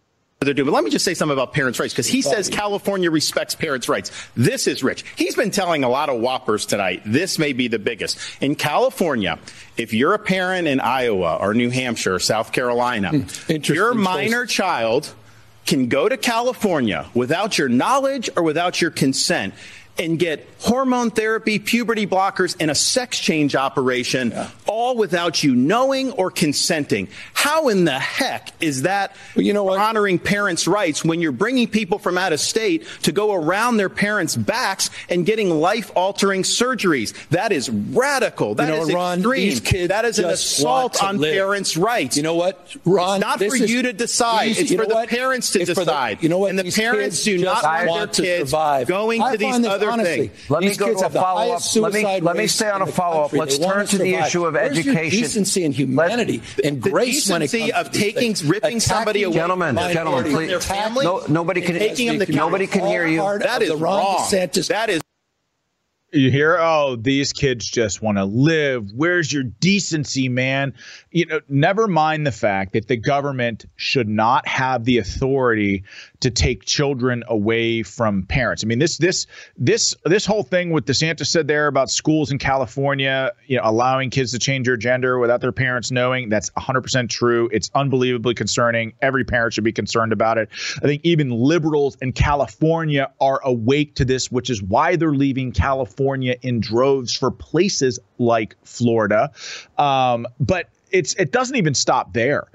they're doing. But let me just say something about parents' rights because he says California respects parents' rights. This is rich. He's been telling a lot of whoppers tonight. This may be the biggest. In California, if you're a parent in Iowa or New Hampshire or South Carolina, hmm. your minor choice. child can go to California without your knowledge or without your consent and get hormone therapy, puberty blockers, and a sex change operation, yeah. all without you knowing or consenting. How in the heck is that well, you know what? honoring parents' rights when you're bringing people from out of state to go around their parents' backs and getting life-altering surgeries? That is radical. That you know, is Ron, extreme. that is an assault on live. parents' rights. You know what, Ron? It's not for is, you to decide. These, it's for the what? parents to decide. The, you know what? And the parents do not want their kids survive. going I to these other honestly, thing. Let me go to a follow up. Let me let me stay on a follow up. Let's turn to, the issue of Where's education. decency and humanity and the grace decency when it comes of taking ripping somebody away, gentlemen, gentlemen, please. Their family, no, nobody can. Nobody can hear you. That is wrong. That is. You hear, oh, these kids just want to live. Where's your decency, man? You know, never mind the fact that the government should not have the authority to take children away from parents. I mean, this this this this whole thing with DeSantis said there about schools in California, you know, allowing kids to change their gender without their parents knowing, that's 100% true. It's unbelievably concerning. Every parent should be concerned about it. I think even liberals in California are awake to this, which is why they're leaving California in droves for places like Florida. Um, but it's it doesn't even stop there.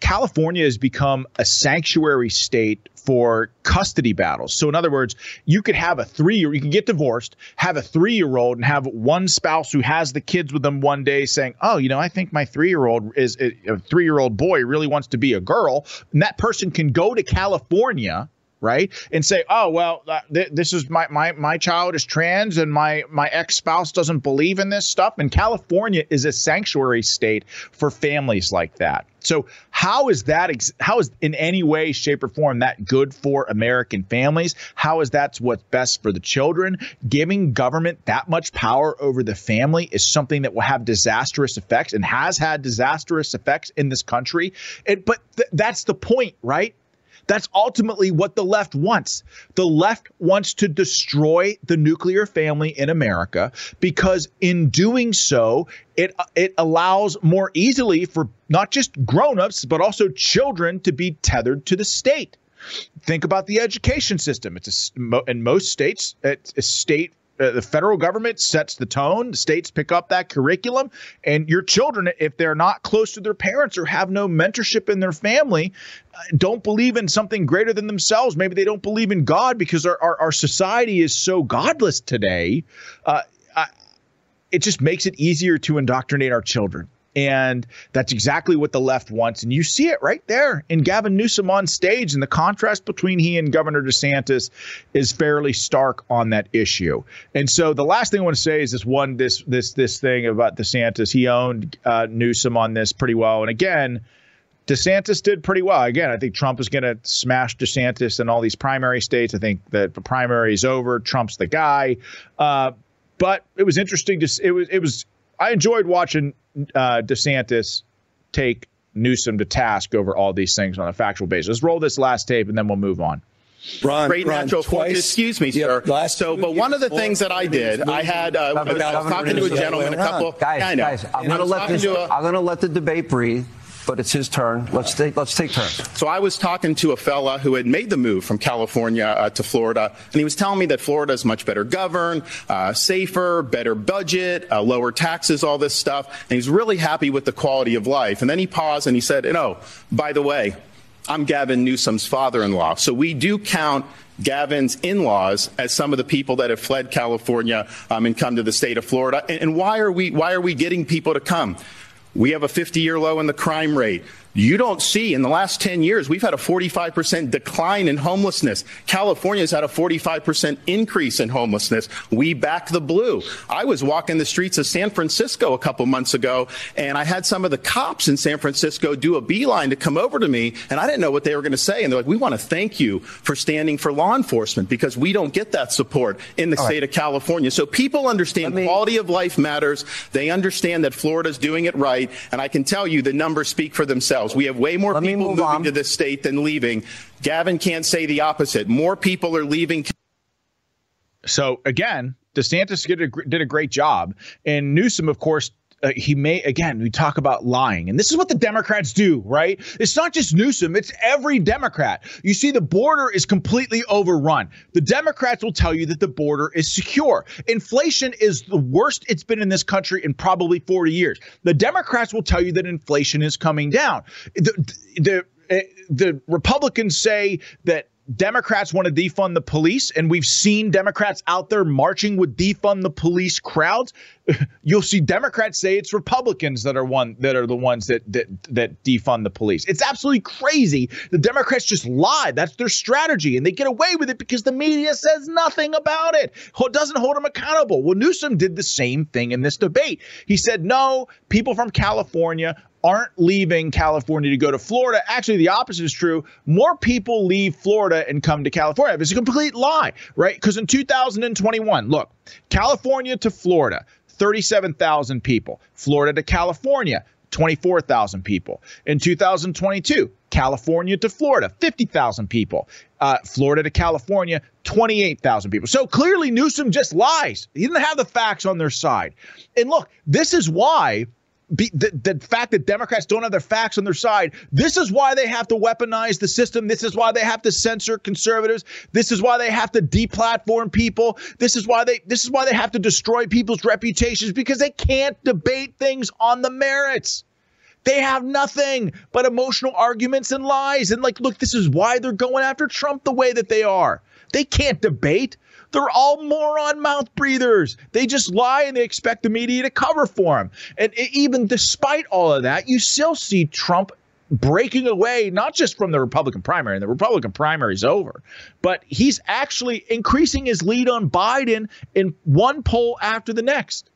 California has become a sanctuary state for custody battles. So in other words, you could have a three year you can get divorced, have a three year old, and have one spouse who has the kids with them one day saying, "Oh, you know, I think my three year old is a three year old boy really wants to be a girl," and that person can go to California right? And say, oh well, uh, th- this is my my my child is trans, and my my ex spouse doesn't believe in this stuff. And California is a sanctuary state for families like that. So how is that? Ex- how is in any way, shape, or form that good for American families? How is that what's best for the children? Giving government that much power over the family is something that will have disastrous effects and has had disastrous effects in this country. It, but th- that's the point, right? That's ultimately what the left wants. The left wants to destroy the nuclear family in America because in doing so, it it allows more easily for not just grown-ups but also children to be tethered to the state. Think about the education system. It's a, in most states, it's a state the federal government sets the tone. The states pick up that curriculum, and your children, if they're not close to their parents or have no mentorship in their family, uh, don't believe in something greater than themselves. Maybe they don't believe in God because our, our, our society is so godless today. Uh, I, it just makes it easier to indoctrinate our children. And that's exactly what the left wants. And you see it right there in Gavin Newsom on stage. And the contrast between he and Governor DeSantis is fairly stark on that issue. And so the last thing I want to say is this one, this this this thing about DeSantis. He owned uh, Newsom on this pretty well. And again, DeSantis did pretty well. Again, I think Trump is going to smash DeSantis in all these primary states. I think that the primary is over. Trump's the guy. Uh, but it was interesting to it was it was I enjoyed watching uh, DeSantis take Newsom to task over all these things on a factual basis. Let's roll this last tape and then we'll move on. Ron, Great Ron, natural twice, Excuse me, sir. Yeah, so, but one of the things that I did, I had uh, I was talking to a gentleman a couple. Guys, guys, I'm going to let this. I'm going to let the debate breathe but it's his turn. Let's take let's take turns. So I was talking to a fella who had made the move from California uh, to Florida, and he was telling me that Florida is much better governed, uh, safer, better budget, uh, lower taxes, all this stuff, and he's really happy with the quality of life. And then he paused and he said, "You know, by the way, I'm Gavin Newsom's father-in-law, so we do count." Gavin's in-laws as some of the people that have fled California um, and come to the state of Florida. And, and why are we why are we getting people to come? We have a 50 year low in the crime rate. You don't see in the last 10 years, we've had a 45% decline in homelessness. California's had a 45% increase in homelessness. We back the blue. I was walking the streets of San Francisco a couple months ago, and I had some of the cops in San Francisco do a beeline to come over to me, and I didn't know what they were going to say. And they're like, We want to thank you for standing for law enforcement because we don't get that support in the All state right. of California. So people understand me, quality of life matters. They understand that Florida's doing it right. And I can tell you the numbers speak for themselves. We have way more Let people moving on. to this state than leaving. Gavin can't say the opposite. More people are leaving. So again, DeSantis did a, did a great job. And Newsom, of course, uh, he may again we talk about lying and this is what the democrats do right? It's not just newsom it's every democrat. You see the border is completely overrun. The democrats will tell you that the border is secure. Inflation is the worst it's been in this country in probably 40 years. The democrats will tell you that inflation is coming down. The the eh, the Republicans say that Democrats want to defund the police, and we've seen Democrats out there marching with defund the police crowds. You'll see Democrats say it's Republicans that are one that are the ones that that that defund the police. It's absolutely crazy. The Democrats just lie. That's their strategy, and they get away with it because the media says nothing about it. It doesn't hold them accountable. Well, Newsom did the same thing in this debate. He said, "No, people from California aren't leaving California to go to Florida. Actually, the opposite is true. More people leave Florida and come to California. It's a complete lie, right? Because in 2021, look, California to Florida, 37,000 people. Florida to California, 24,000 people. In 2022, California to Florida, 50,000 people. Uh, Florida to California, 28,000 people. So clearly, Newsom just lies. He didn't have the facts on their side. And look, this is why be, the, the fact that Democrats don't have their facts on their side. This is why they have to weaponize the system. This is why they have to censor conservatives. This is why they have to deplatform people. This is why they this is why they have to destroy people's reputations because they can't debate things on the merits. They have nothing but emotional arguments and lies. And like, look, this is why they're going after Trump the way that they are. They can't debate. They're all moron mouth breathers. They just lie and they expect the media to cover for them. And even despite all of that, you still see Trump breaking away not just from the Republican primary, and the Republican primary is over, but he's actually increasing his lead on Biden in one poll after the next.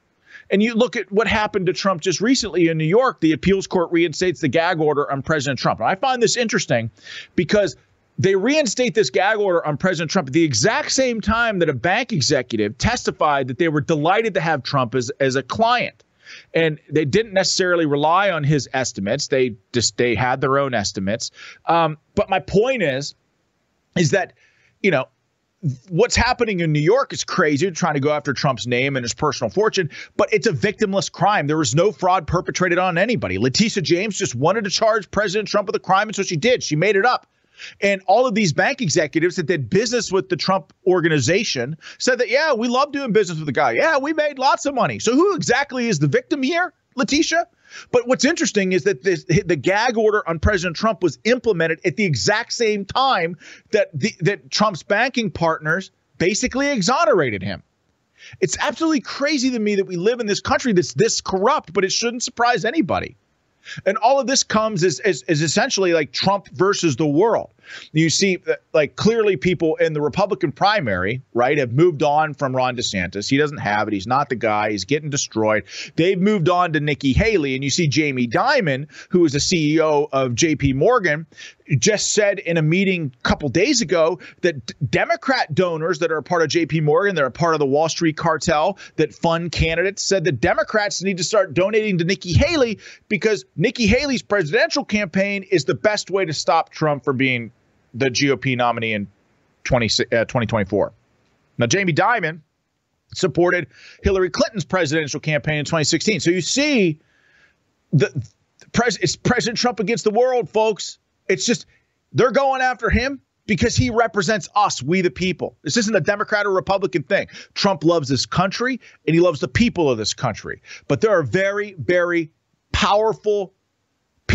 And you look at what happened to Trump just recently in New York, the appeals court reinstates the gag order on President Trump. And I find this interesting because they reinstate this gag order on President Trump at the exact same time that a bank executive testified that they were delighted to have Trump as, as a client. And they didn't necessarily rely on his estimates. They just they had their own estimates. Um, but my point is, is that, you know, what's happening in New York is crazy. Trying to go after Trump's name and his personal fortune, but it's a victimless crime. There was no fraud perpetrated on anybody. Letitia James just wanted to charge President Trump with a crime, and so she did. She made it up. And all of these bank executives that did business with the Trump organization said that, yeah, we love doing business with the guy. Yeah, we made lots of money. So who exactly is the victim here, Letitia? But what's interesting is that this, the gag order on President Trump was implemented at the exact same time that the, that Trump's banking partners basically exonerated him. It's absolutely crazy to me that we live in this country that's this corrupt, but it shouldn't surprise anybody. And all of this comes as, as, essentially like Trump versus the world. You see, uh, like clearly people in the Republican primary, right, have moved on from Ron DeSantis. He doesn't have it. He's not the guy. He's getting destroyed. They've moved on to Nikki Haley. And you see Jamie Dimon, who is the CEO of JP Morgan, just said in a meeting a couple days ago that Democrat donors that are a part of JP Morgan, that are a part of the Wall Street cartel that fund candidates, said that Democrats need to start donating to Nikki Haley because Nikki Haley's presidential campaign is the best way to stop Trump from being the GOP nominee in 20, uh, 2024. Now, Jamie Dimon supported Hillary Clinton's presidential campaign in 2016. So you see, the, the pres- it's President Trump against the world, folks. It's just they're going after him because he represents us, we the people. This isn't a Democrat or Republican thing. Trump loves this country and he loves the people of this country. But there are very, very powerful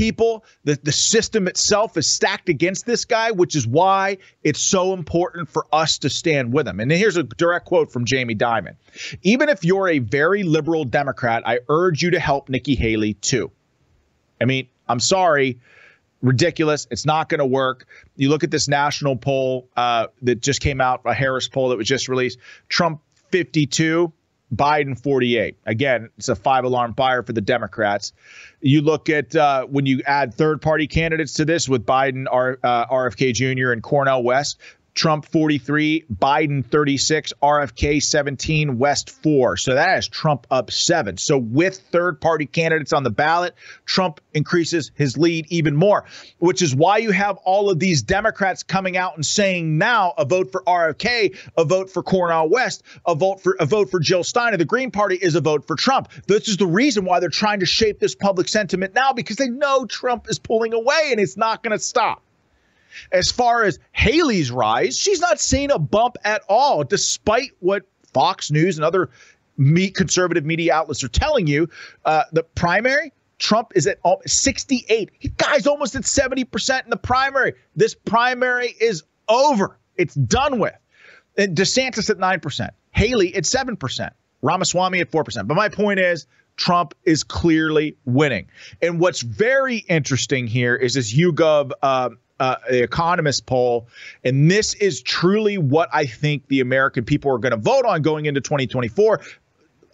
people. The, the system itself is stacked against this guy, which is why it's so important for us to stand with him. And here's a direct quote from Jamie Dimon Even if you're a very liberal Democrat, I urge you to help Nikki Haley too. I mean, I'm sorry ridiculous. It's not going to work. You look at this national poll uh, that just came out, a Harris poll that was just released. Trump 52, Biden 48. Again, it's a five alarm fire for the Democrats. You look at uh, when you add third party candidates to this with Biden, R, uh, RFK Jr., and Cornel West, Trump 43, Biden 36, RFK 17, West 4. So that has Trump up seven. So with third party candidates on the ballot, Trump increases his lead even more, which is why you have all of these Democrats coming out and saying now a vote for RFK, a vote for Cornel West, a vote for a vote for Jill Stein. The Green Party is a vote for Trump. This is the reason why they're trying to shape this public sentiment now because they know Trump is pulling away and it's not going to stop. As far as Haley's rise, she's not seeing a bump at all, despite what Fox News and other conservative media outlets are telling you. Uh, the primary, Trump is at 68. He guy's almost at 70% in the primary. This primary is over. It's done with. And DeSantis at 9%. Haley at 7%. Ramaswamy at 4%. But my point is, Trump is clearly winning. And what's very interesting here is this YouGov uh, uh, the Economist poll, and this is truly what I think the American people are going to vote on going into 2024.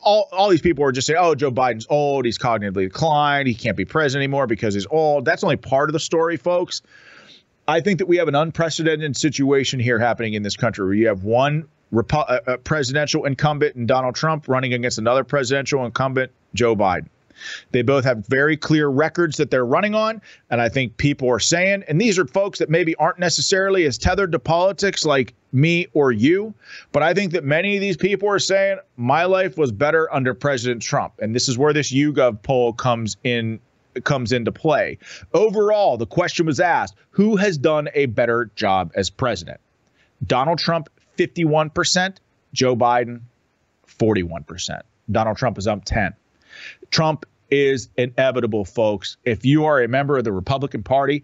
All, all these people are just saying, oh, Joe Biden's old. He's cognitively declined. He can't be president anymore because he's old. That's only part of the story, folks. I think that we have an unprecedented situation here happening in this country where you have one uh, uh presidential incumbent and Donald Trump running against another presidential incumbent, Joe Biden. They both have very clear records that they're running on. And I think people are saying, and these are folks that maybe aren't necessarily as tethered to politics like me or you, but I think that many of these people are saying, my life was better under President Trump. And this is where this YouGov poll comes in comes into play. Overall, the question was asked, who has done a better job as president? Donald Trump 51%, Joe Biden 41%. Donald Trump is up 10. Trump is inevitable, folks. If you are a member of the Republican Party,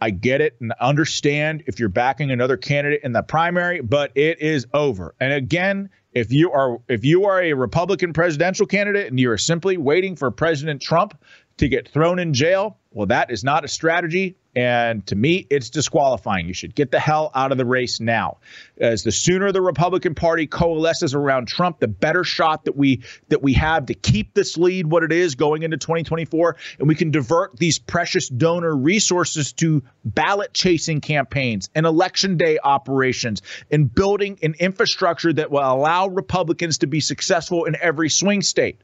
I get it and understand if you're backing another candidate in the primary, but it is over. And again, if you are if you are a Republican presidential candidate and you are simply waiting for President Trump to get thrown in jail, well, that is not a strategy. And to me, it's disqualifying. You should get the hell out of the race now. As the sooner the Republican Party coalesces around Trump, the better shot that we that we have to keep this lead what it is going into 2024, and we can divert these precious donor resources to ballot chasing campaigns and election day operations and building an infrastructure that will allow Republicans to be successful in every swing state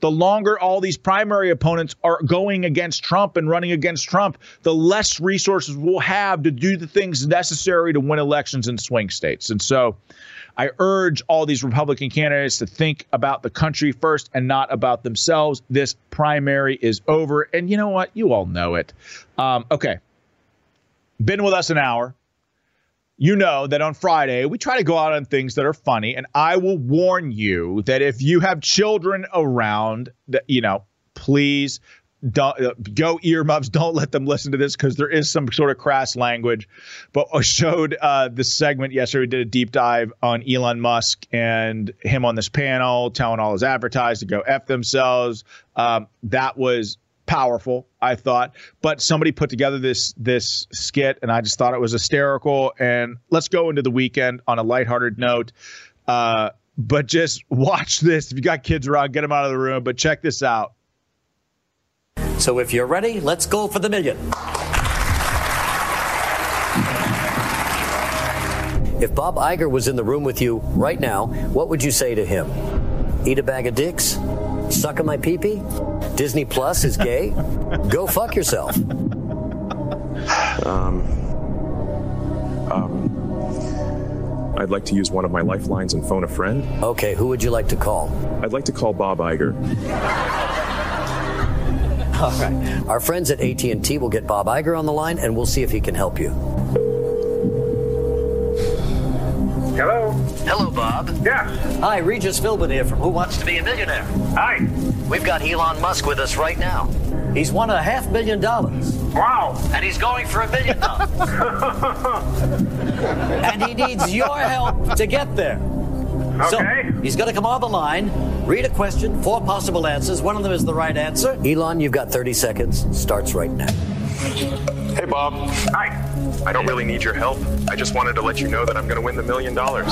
the longer all these primary opponents are going against Trump and running against Trump, the less resources we'll have to do the things necessary to win elections in swing states. And so I urge all these Republican candidates to think about the country first and not about themselves. This primary is over. And you know what? You all know it. Um, okay. Been with us an hour you know that on Friday we try to go out on things that are funny, and I will warn you that if you have children around, that you know, please don't uh, go earmuffs. Don't let them listen to this because there is some sort of crass language. But I showed uh, segment yesterday. We did a deep dive on Elon Musk and him on this panel, telling all his advertisers to go f themselves. Um, that was powerful, I thought. But somebody put together this this skit, and I just thought it was hysterical. And let's go into the weekend on a lighthearted note. Uh, but just watch this. If you got kids around, get them out of the room. But check this out. So if you're ready, let's go for the million. If Bob Iger was in the room with you right now, what would you say to him? Eat a bag of dicks? Sucking my peepee? Disney Plus is gay? Go fuck yourself. Um, um, I'd like to use one of my lifelines and phone a friend. Okay, who would you like to call? I'd like to call Bob Iger. All right. Our friends at AT&T will get Bob Iger on the line and we'll see if he can help you. Bob. Yes. Hi, Regis Philbin here from Who Wants to Be a Millionaire. Hi. We've got Elon Musk with us right now. He's won a half million dollars. Wow. And he's going for a million dollars. and he needs your help to get there. Okay. So he's going to come on the line, read a question, four possible answers. One of them is the right answer. Elon, you've got 30 seconds. Starts right now. Hey, Bob. Hi. I don't really need your help. I just wanted to let you know that I'm going to win the million dollars.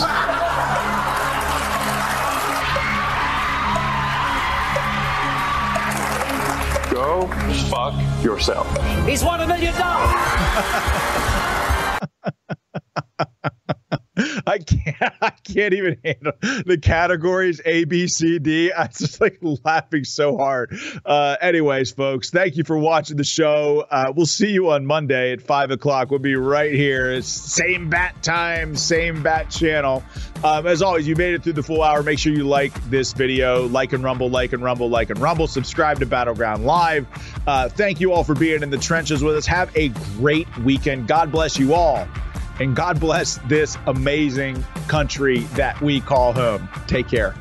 Go fuck yourself. He's won a million dollars. I can't. I can't even handle the categories A, B, C, D. I'm just like laughing so hard. Uh, anyways, folks, thank you for watching the show. Uh, we'll see you on Monday at five o'clock. We'll be right here. Same bat time, same bat channel. Um, as always, you made it through the full hour. Make sure you like this video, like and rumble, like and rumble, like and rumble. Subscribe to Battleground Live. Uh, thank you all for being in the trenches with us. Have a great weekend. God bless you all. And God bless this amazing country that we call home. Take care.